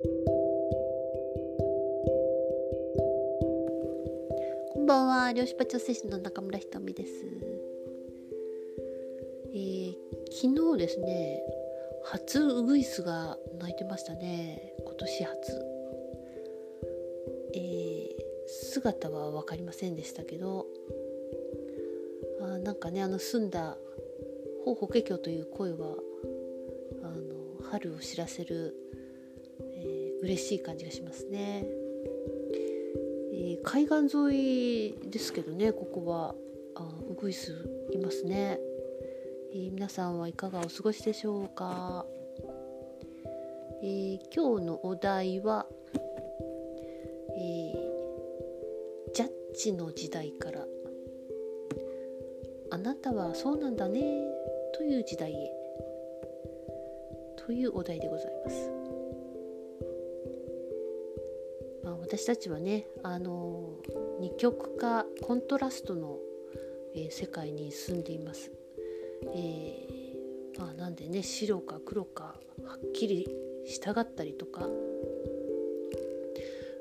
こんばんは。漁師場調整士の中村ひとみです、えー、昨日ですね初ウグイスが鳴いてましたね。今年初。えー、姿は分かりませんでしたけどあなんかねあの澄んだ「ほう法華経」という声はあの春を知らせる、嬉しい感じがしますね、えー、海岸沿いですけどねここは。あウグイスいますね、えー、皆さんはいかがお過ごしでしょうか、えー、今日のお題は、えー、ジャッジの時代からあなたはそうなんだねという時代へというお題でございます。私たちはねあの二極化コントラストの、えー、世界に住んでいます。えー、まあ、なんでね白か黒かはっきり従ったりとか。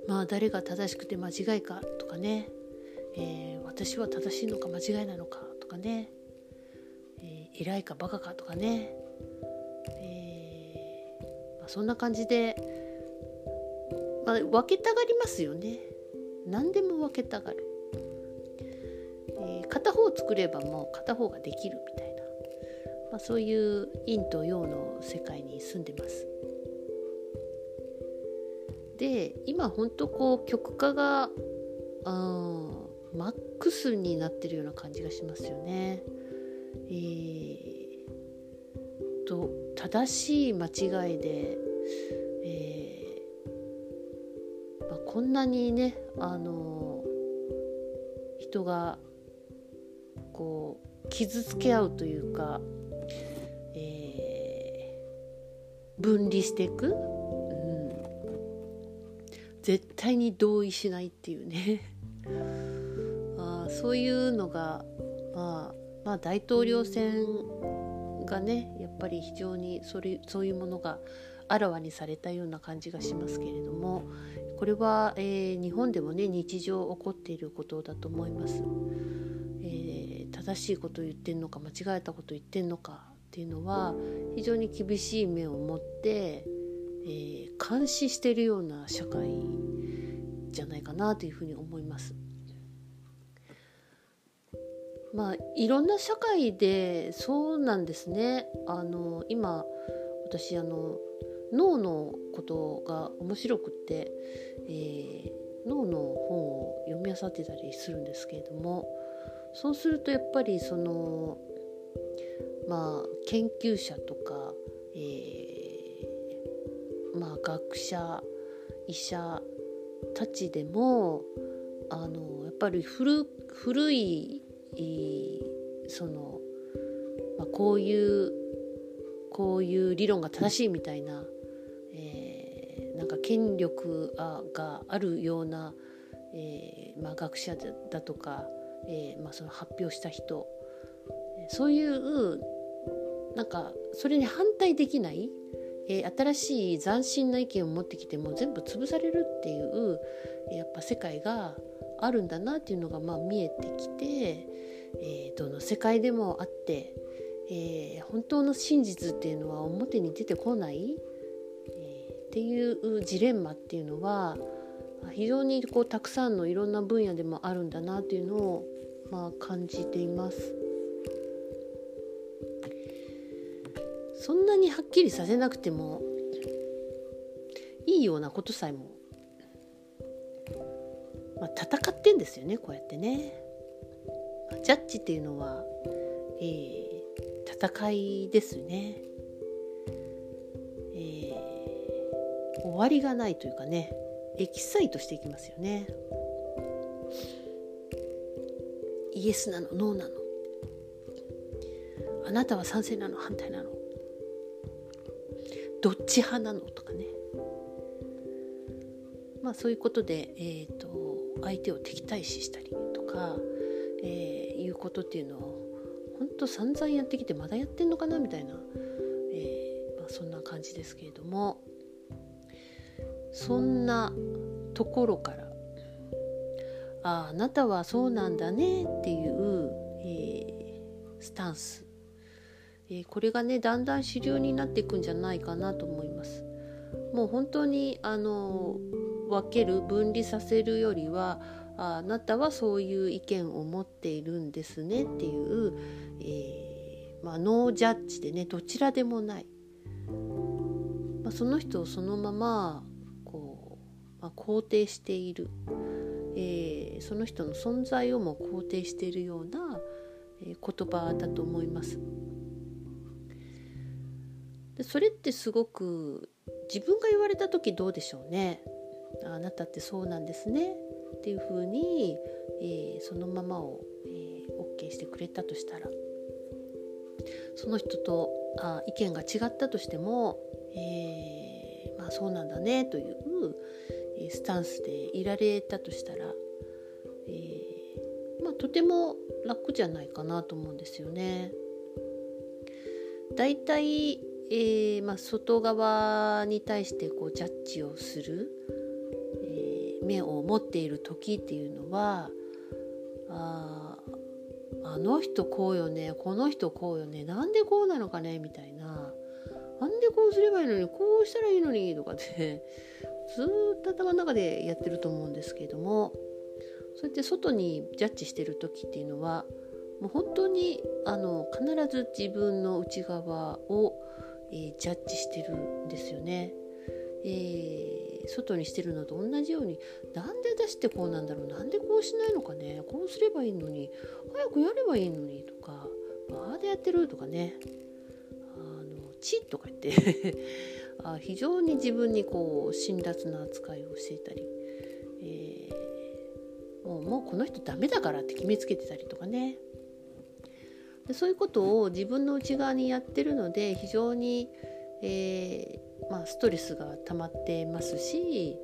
まあ誰が正しくて間違いかとかね、えー、私は正しいのか間違いなのかとかね、えー、偉いかバカかとかね、えー、まあ、そんな感じで、まあ、分けたがりますよね。何でも分けたがる、えー、片方作ればもう片方ができるみたいな、まあ、そういう陰と陽の世界に住んでます。で今本当こう極化がうんマックスになってるような感じがしますよね。えー、と正しい間違いで、こんなにねあの人がこう傷つけ合うというか、えー、分離していく、うん、絶対に同意しないっていうね。あそういうのが、まあ、まあ大統領選がねやっぱり非常にそれそういうものがあらわにされたような感じがしますけれどもこれは、えー、日本でもね日常起こっていることだと思います。えー、正しいことを言ってんのか間違えたことを言ってんのかっていうのは非常に厳しい目を持って、えー、監視しているような社会じゃないかなというふうに思います。まあいろんな社会でそうなんですねあの今私あの脳のことが面白くって、えー、脳の本を読み漁ってたりするんですけれどもそうするとやっぱりそのまあ研究者とか、えー、まあ学者医者たちでもあのやっぱり古古いその、まあ、こういうこういう理論が正しいみたいな、なんか権力があるような、えーまあ、学者だとか、えーまあ、その発表した人そういうなんかそれに反対できない、えー、新しい斬新な意見を持ってきても全部潰されるっていうやっぱ世界があるんだなっていうのがまあ見えてきて、えー、どの世界でもあって、えー、本当の真実っていうのは表に出てこない、っていうジレンマっていうのは非常にこうたくさんのいろんな分野でもあるんだなっていうのを、まあ、感じています。そんなにはっきりさせなくてもいいようなことさえも、まあ、戦ってんですよねこうやってね。ジャッジっていうのは、えー、戦いですね、終わりがないというかねエキサイトしていきますよね。イエスなのノーなの。あなたは賛成なの反対なの。どっち派なのとかね。まあそういうことで、えーと相手を敵対視したりとかえー、いうことっていうのを本当散々やってきてまだやってんのかなみたいな、えー、まあ、そんな感じですけれども、そんなところから。ああなたはそうなんだねっていう、えー、スタンス、えー、これがねだんだん主流になっていくんじゃないかなと思います。もう本当にあの分ける分離させるよりはあなたはそういう意見を持っているんですねっていう、えー、まあ、ノージャッジでねどちらでもない、まあ、その人をそのまま、まあ、肯定している、えー、その人の存在をも肯定しているような、えー、言葉だと思います。でそれってすごく自分が言われた時どうでしょうね。あなたってそうなんですね。っていうふうに、えー、そのままを、えー、OK してくれたとしたら。その人とあ意見が違ったとしても、えー、まあそうなんだねという、えスタンスでいられたとしたら、えまあ、とても楽じゃないかなと思うんですよね。だいたい、えーまあ、外側に対してこうジャッジをするえ、目を持っている時っていうのはああの人こうよねこの人こうよねなんでこうなのかねみたいななんでこうすればいいのにこうしたらいいのにとかってずっと頭の中でやってると思うんですけれどもそうやって外にジャッジしてる時っていうのはもう本当にあの必ず自分の内側を、えー、ジャッジしてるんですよね。えー、外にしてるのと同じようになんで出してこうなんだろうなんでこうしないのかねこうすればいいのに早くやればいいのにとかああでやってるとかねあの「チッ」とか言ってあ非常に自分にこう辛辣な扱いをしていたり、えー、もうもうこの人ダメだからって決めつけてたりとかねでそういうことを自分の内側にやってるので非常に、えー、まあ、ストレスが溜まってますし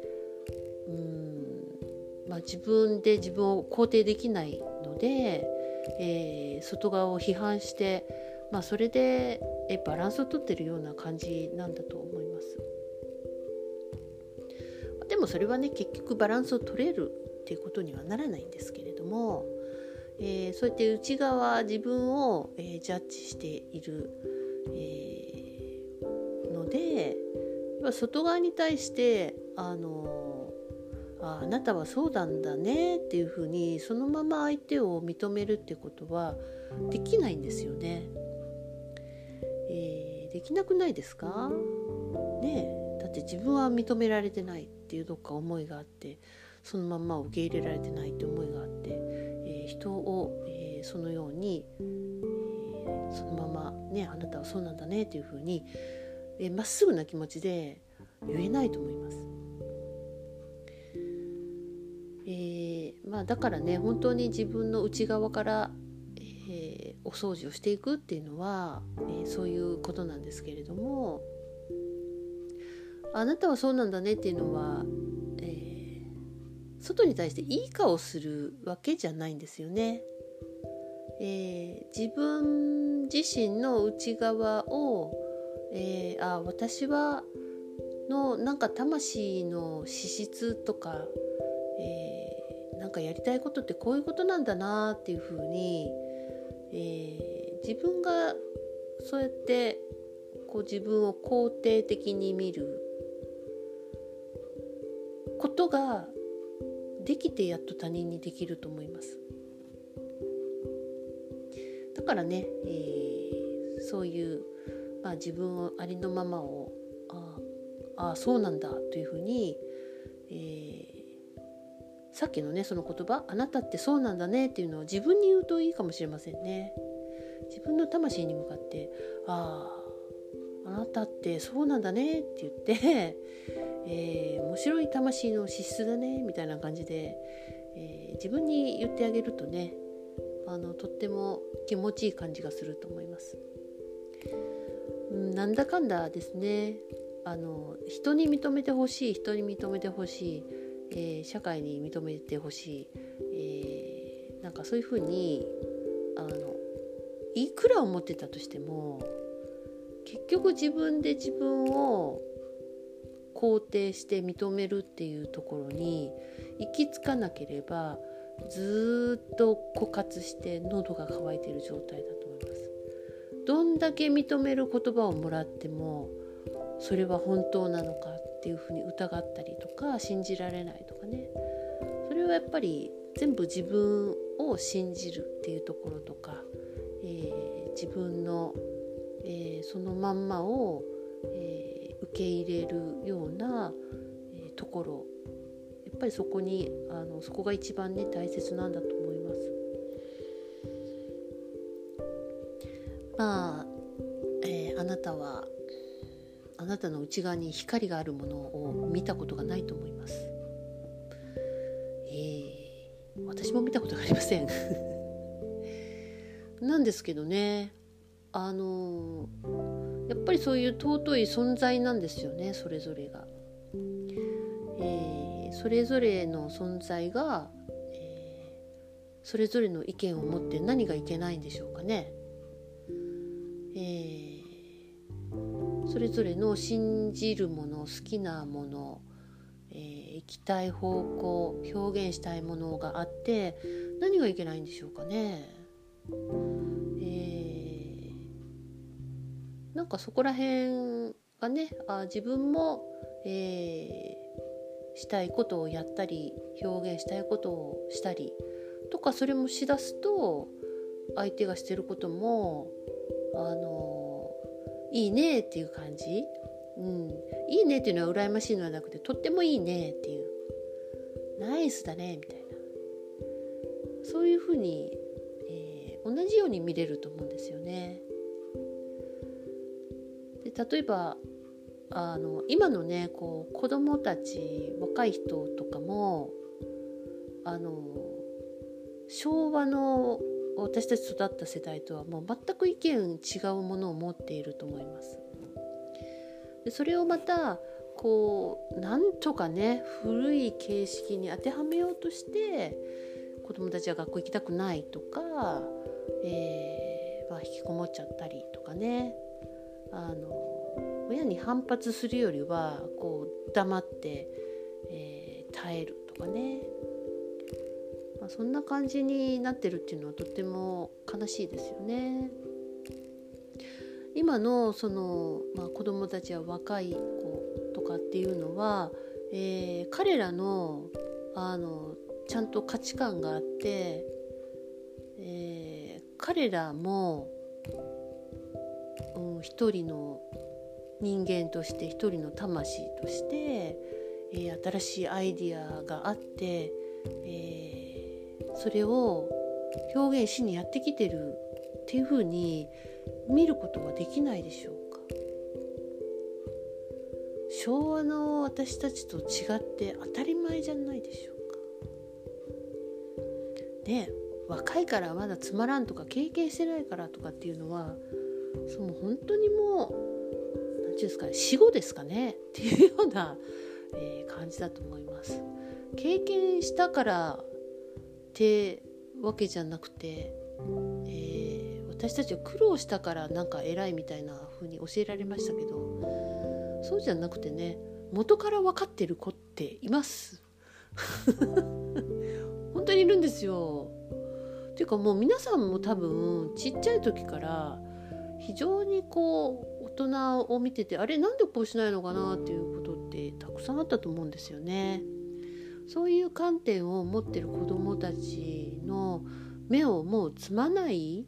うん、まあ、自分で自分を肯定できないので、えー、外側を批判して、まあ、それでえバランスをとってるような感じなんだと思います。もそれはね結局バランスを取れるっていうことにはならないんですけれども、えー、そうやって内側自分を、えー、ジャッジしている、えので外側に対してあのああなたはそうなんだねっていうふうにそのまま相手を認めるってことはできないんですよね。えー、できなくないですか？ねだって自分は認められてない。っていうどっか思いがあってそのまま受け入れられてないって思いがあって、えー、人を、えー、そのように、えー、そのままねあなたはそうなんだねっていうふうにえー、っすぐな気持ちで言えないと思います。えー、まあ、だからね本当に自分の内側から、えー、お掃除をしていくっていうのは、えー、そういうことなんですけれどもあなたはそうなんだねっていうのは、え外に対していい顔するわけじゃないんですよね。え自分自身の内側をえー、あ私はのなんか魂の資質とか、えー、なんかやりたいことってこういうことなんだなっていうふうに、えー、自分がそうやってこう自分を肯定的に見ることができてやっと他人にできると思います。だからね、えー、そういうまあ、自分をありのままをああそうなんだというふうに、えー、さっきのねその言葉「あなたってそうなんだね」っていうのを自分に言うといいかもしれませんね。自分の魂に向かって「あああなたってそうなんだね」って言って「えー、面白い魂の資質だね」みたいな感じで、えー、自分に言ってあげるとねあのとっても気持ちいい感じがすると思います。うん、なんだかんだですねあの人に認めてほしい人に認めてほしい、えー、社会に認めてほしい、えー、なんかそういうふうにあのいくら思ってたとしても結局自分で自分を肯定して認めるっていうところに行き着かなければずっと枯渇して喉が渇いている状態だと思います。どんだけ認める言葉をもらってもそれは本当なのかっていうふうに疑ったりとか信じられないとかね。それはやっぱり全部自分を信じるっていうところとか、えー、自分の、えー、そのまんまを、えー、け入れるような、えところやっぱりそこにあのそこが一番ね大切なんだと思います。まあ、えあなたはあなたの内側に光があるものを見たことがないと思います。え私も見たことがありません なんですけどねあのやっぱりそういう尊い存在なんですよねそれぞれが。えー、それぞれの存在が、えー、それぞれの意見を持って何がいけないんでしょうかね。えー、それぞれの信じるもの好きなものえ行きたい方向表現したいものがあって何がいけないんでしょうかね。かそこら辺がねあ自分も、えー、したいことをやったり表現したいことをしたりとかそれもしだすと相手がしてることもあのいいねっていう感じ。うん、いいねっていうのは羨ましいのではなくてとってもいいねっていう。ナイスだねみたいな。そういうふうに、えー、同じように見れると思うんですよね。例えばあの今のねこう子供たち若い人とかもあの昭和の私たち育った世代とはもう全く意見違うものを持っていると思います。でそれをまたこうなんとかね古い形式に当てはめようとして子どもたちは学校行きたくないとか、えーまあ、引きこもっちゃったりとかねあの親に反発するよりはこう黙って、えー、耐えるとかね、まあ、そんな感じになってるっていうのはとっても悲しいですよね。今のその、まあ、子どもたちや若い子とかっていうのは、えー、彼らのあのちゃんと価値観があって、えー、彼らも、うん、一人の人間として一人の魂として、えー、新しいアイディアがあって、えー、それを表現しにやってきてるっていうふうに見ることはできないでしょうか。昭和の私たちと違って当たり前じゃないでしょうか。ね若いからまだつまらんとか経験してないからとかっていうのはその本当にもう何て言うんですかね死後ですかねっていうような、えー、感じだと思います。経験したからってわけじゃなくてえ私たちは苦労したからなんか偉いみたいな風に教えられましたけどそうじゃなくてね元から分かってる子っています。本当にいるんですよ。っていうかもう皆さんも多分ちっちゃい時から非常にこう大人を見ててあれなんでこうしないのかなっていうことってたくさんあったと思うんですよね。そういう観点を持ってる子どもたちの目をもうつまないっ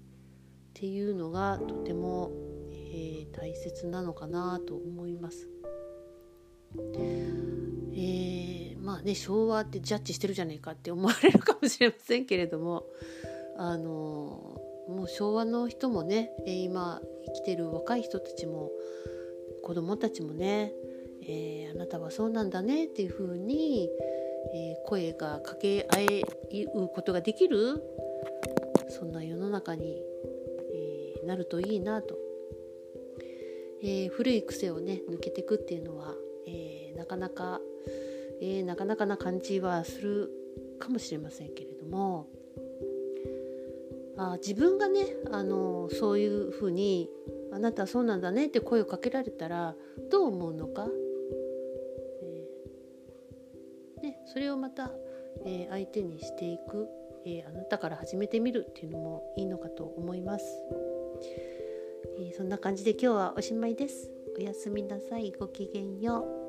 ていうのがとても、えー、大切なのかなと思います。えー、まあね昭和ってジャッジしてるじゃねえかって思われるかもしれませんけれどもあのも昭和の人もね今生きてる若い人たちも子供たちもね、えー、あなたはそうなんだねっていうふうに、えー、声が掛け合うことができるそんな世の中になるといいなと、えー、古い癖をね抜けていくっていうのは、えー、なかなか、えー、なかなかな感じはするかもしれませんけれどもあ自分がねあのそういうふうにあなたはそうなんだねって声をかけられたらどう思うのか？えねそれをまた、えー、相手にしていく、えー、あなたから始めてみるっていうのもいいのかと思います、えー、そんな感じで今日はおしまいです。おやすみなさい。ごきげんよう。